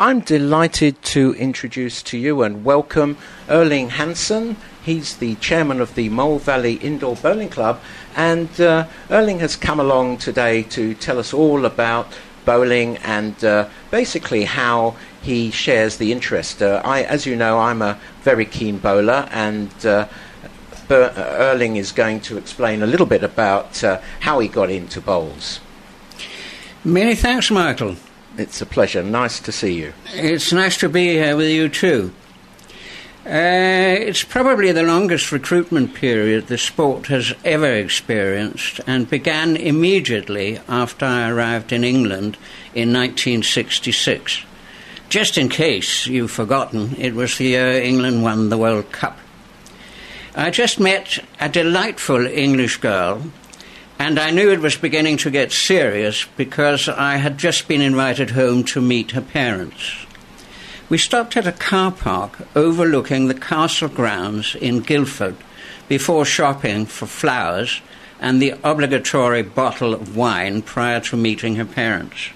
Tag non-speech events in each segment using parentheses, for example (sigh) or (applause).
I'm delighted to introduce to you and welcome Erling Hansen. He's the chairman of the Mole Valley Indoor Bowling Club, and uh, Erling has come along today to tell us all about bowling and uh, basically how he shares the interest. Uh, I, as you know, I'm a very keen bowler, and uh, Ber- Erling is going to explain a little bit about uh, how he got into bowls. Many thanks, Michael. It's a pleasure. Nice to see you. It's nice to be here with you too. Uh, it's probably the longest recruitment period the sport has ever experienced and began immediately after I arrived in England in 1966. Just in case you've forgotten, it was the year England won the World Cup. I just met a delightful English girl, and I knew it was beginning to get serious because I had just been invited home to meet her parents. We stopped at a car park overlooking the castle grounds in Guildford before shopping for flowers and the obligatory bottle of wine prior to meeting her parents.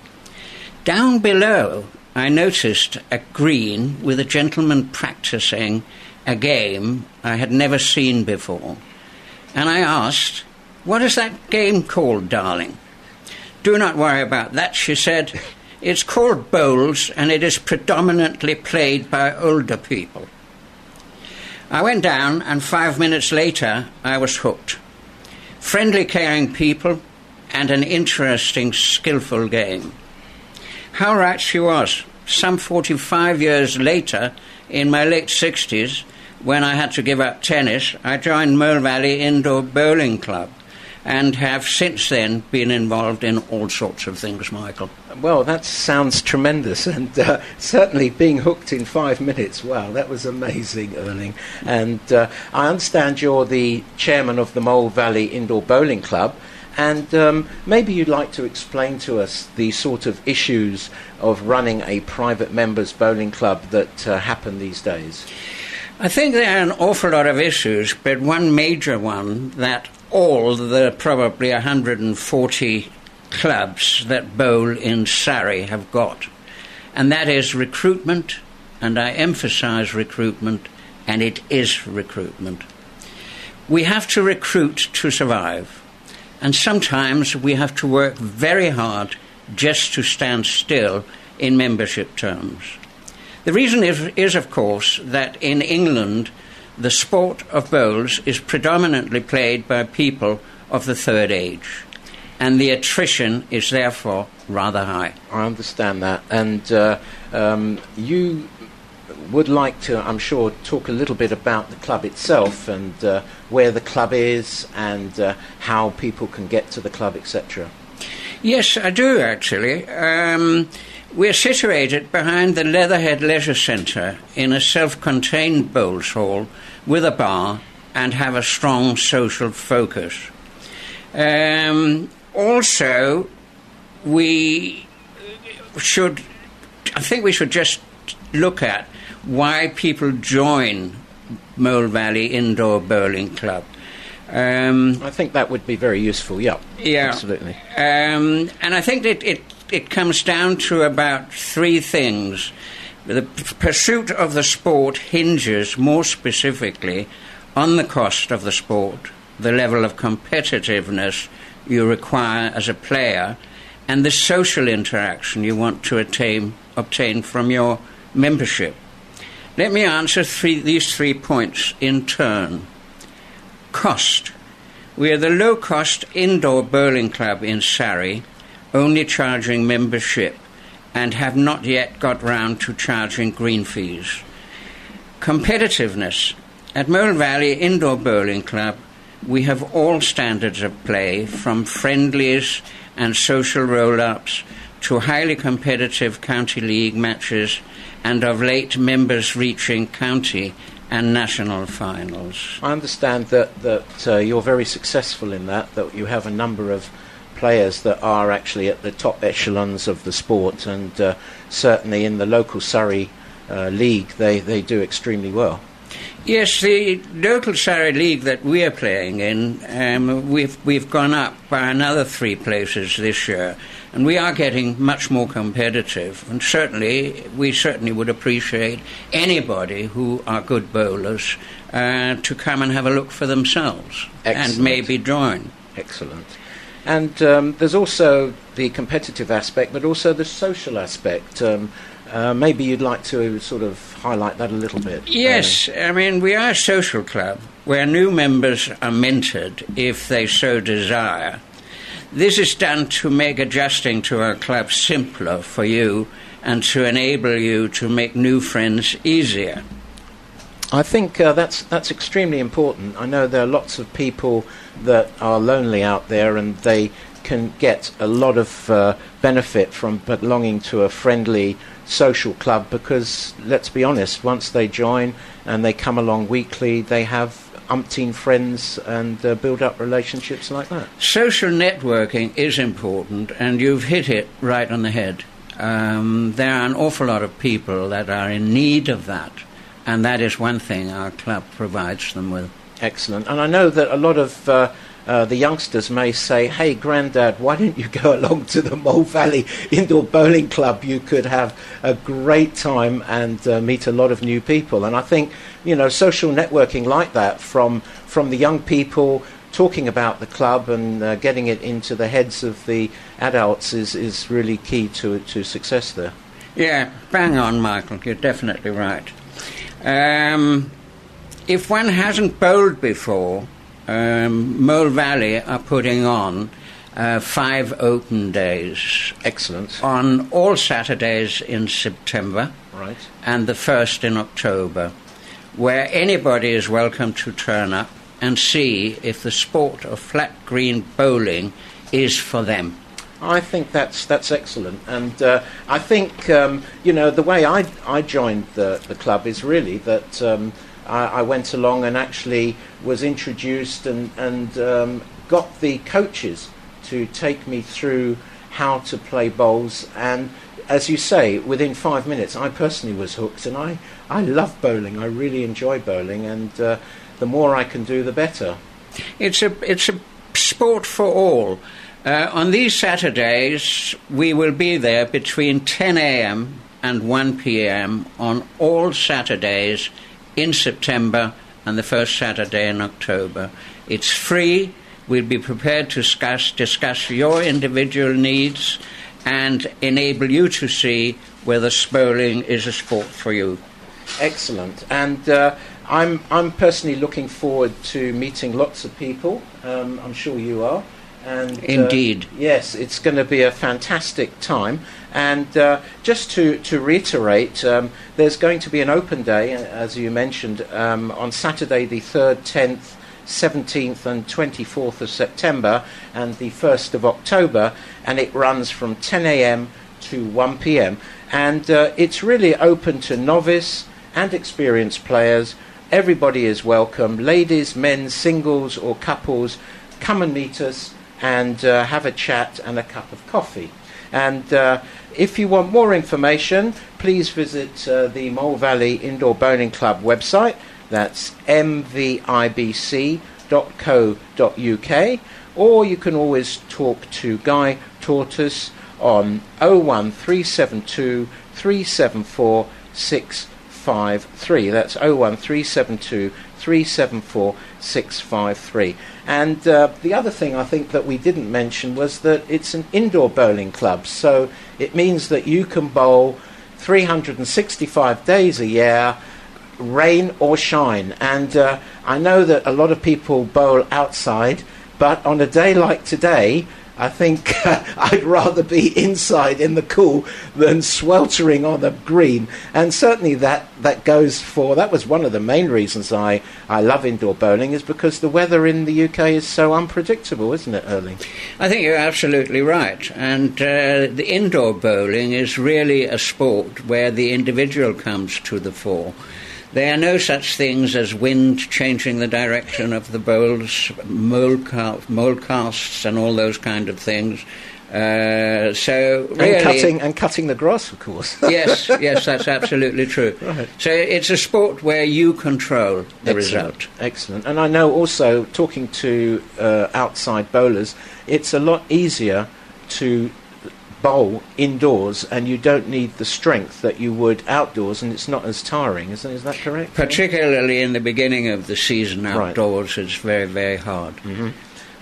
Down below, I noticed a green with a gentleman practicing a game I had never seen before. And I asked, What is that game called, darling? Do not worry about that, she said. It's called bowls and it is predominantly played by older people. I went down and five minutes later I was hooked. Friendly, caring people and an interesting, skillful game. How right she was. Some 45 years later, in my late 60s, when I had to give up tennis, I joined Mole Valley Indoor Bowling Club and have since then been involved in all sorts of things, Michael. Well, that sounds tremendous, and uh, certainly being hooked in five minutes. Wow, that was amazing, Erling. And uh, I understand you're the chairman of the Mole Valley Indoor Bowling Club. And um, maybe you'd like to explain to us the sort of issues of running a private members bowling club that uh, happen these days. I think there are an awful lot of issues, but one major one that all the probably 140 clubs that bowl in Surrey have got, and that is recruitment, and I emphasize recruitment, and it is recruitment. We have to recruit to survive. And sometimes we have to work very hard just to stand still in membership terms. The reason is, is, of course, that in England the sport of bowls is predominantly played by people of the third age, and the attrition is therefore rather high. I understand that. And uh, um, you would like to, I'm sure, talk a little bit about the club itself and uh, where the club is and uh, how people can get to the club, etc. Yes, I do actually. Um, we're situated behind the Leatherhead Leisure Centre in a self contained bowls hall with a bar and have a strong social focus. Um, also, we should, I think we should just look at why people join Mole Valley Indoor Bowling Club. Um, I think that would be very useful. Yeah, yeah, absolutely. Um, and I think that it it comes down to about three things. The pursuit of the sport hinges more specifically on the cost of the sport, the level of competitiveness you require as a player, and the social interaction you want to attain, obtain from your membership. Let me answer three, these three points in turn. Cost. We are the low cost indoor bowling club in Surrey, only charging membership, and have not yet got round to charging green fees. Competitiveness. At Mole Valley Indoor Bowling Club, we have all standards of play, from friendlies and social roll ups to highly competitive county league matches and of late members reaching county and national finals. I understand that, that uh, you're very successful in that, that you have a number of players that are actually at the top echelons of the sport, and uh, certainly in the local Surrey uh, league, they, they do extremely well. Yes, the local Surrey league that we are playing in, um, we've we've gone up by another three places this year, And we are getting much more competitive, and certainly, we certainly would appreciate anybody who are good bowlers uh, to come and have a look for themselves Excellent. and maybe join. Excellent. And um, there's also the competitive aspect, but also the social aspect. Um, uh, maybe you'd like to sort of highlight that a little bit. Yes, I mean, we are a social club where new members are mentored if they so desire. This is done to make adjusting to our club simpler for you and to enable you to make new friends easier. I think uh, that's that's extremely important. I know there are lots of people that are lonely out there, and they can get a lot of uh, benefit from belonging to a friendly social club because, let's be honest, once they join and they come along weekly, they have umpteen friends and uh, build up relationships like that. Social networking is important, and you've hit it right on the head. Um, there are an awful lot of people that are in need of that, and that is one thing our club provides them with. Excellent. And I know that a lot of uh, uh, the youngsters may say, hey, Grandad, why don't you go (laughs) along to the Mole Valley Indoor Bowling Club? You could have a great time and uh, meet a lot of new people. And I think, you know, social networking like that from, from the young people talking about the club and uh, getting it into the heads of the adults is, is really key to, to success there. Yeah, bang on, Michael. You're definitely right. Um, if one hasn't bowled before, um, Mole Valley are putting on uh, five open days. Excellent. On all Saturdays in September. Right. And the first in October, where anybody is welcome to turn up and see if the sport of flat green bowling is for them. I think that's that's excellent, and uh, I think um, you know the way I I joined the the club is really that. Um, I, I went along and actually was introduced and, and um, got the coaches to take me through how to play bowls. And as you say, within five minutes, I personally was hooked. And I, I love bowling. I really enjoy bowling. And uh, the more I can do, the better. It's a, it's a sport for all. Uh, on these Saturdays, we will be there between 10 a.m. and 1 p.m. on all Saturdays in September and the first Saturday in October. It's free. We'll be prepared to discuss, discuss your individual needs and enable you to see whether bowling is a sport for you. Excellent. And uh, I'm, I'm personally looking forward to meeting lots of people. Um, I'm sure you are. And, uh, Indeed. yes, it's going to be a fantastic time. And uh, just to, to reiterate, um, there's going to be an open day, as you mentioned, um, on Saturday the 3rd, 10th, 17th, and 24th of September, and the 1st of October, and it runs from 10 a.m. to 1 p.m. And uh, it's really open to novice and experienced players. Everybody is welcome. Ladies, men, singles, or couples, come and meet us and uh, have a chat and a cup of coffee. And uh, if you want more information, please visit uh, the Mole Valley Indoor Bowling Club website. That's mvibc.co.uk. Or you can always talk to Guy Tortoise on 01372 374 653. That's 01372 374 653. And uh, the other thing I think that we didn't mention was that it's an indoor bowling club, so it means that you can bowl 365 days a year, rain or shine. And uh, I know that a lot of people bowl outside, but on a day like today, I think (laughs) I'd rather be inside in the cool than sweltering on the green. And certainly that, that goes for, that was one of the main reasons I, I love indoor bowling, is because the weather in the UK is so unpredictable, isn't it, Erling? I think you're absolutely right. And uh, the indoor bowling is really a sport where the individual comes to the fore. There are no such things as wind changing the direction of the bowls, mole, mole casts, and all those kind of things. Uh, so really, and cutting and cutting the grass, of course. (laughs) yes, yes, that's (laughs) absolutely true. Right. So it's a sport where you control the Excellent. result. Excellent. And I know also talking to uh, outside bowlers, it's a lot easier to bowl indoors and you don't need the strength that you would outdoors and it's not as tiring. Is, is that correct? Particularly in the beginning of the season Right. outdoors, it's very, very hard.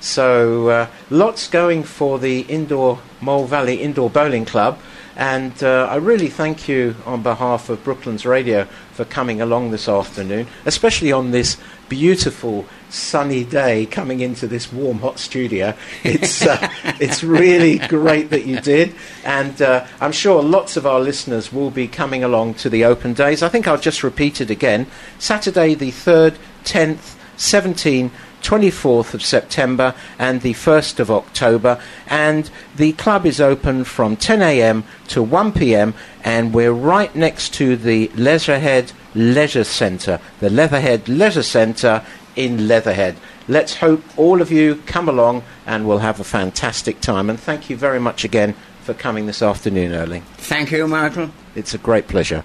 So uh, lots going for the indoor Mole Valley Indoor Bowling Club, and uh, I really thank you on behalf of Brooklands Radio for coming along this afternoon, especially on this beautiful sunny day coming into this warm hot studio. It's uh, (laughs) it's really great that you did, and uh, I'm sure lots of our listeners will be coming along to the open days. I think I'll just repeat it again: Saturday the third, tenth, 17. 24th of September and the 1st of October, and the club is open from 10 a.m. to 1 p.m. and we're right next to the Leatherhead Leisure Centre, the Leatherhead Leisure Centre in Leatherhead. Let's hope all of you come along and we'll have a fantastic time. And thank you very much again for coming this afternoon, Erling. Thank you, Michael. It's a great pleasure.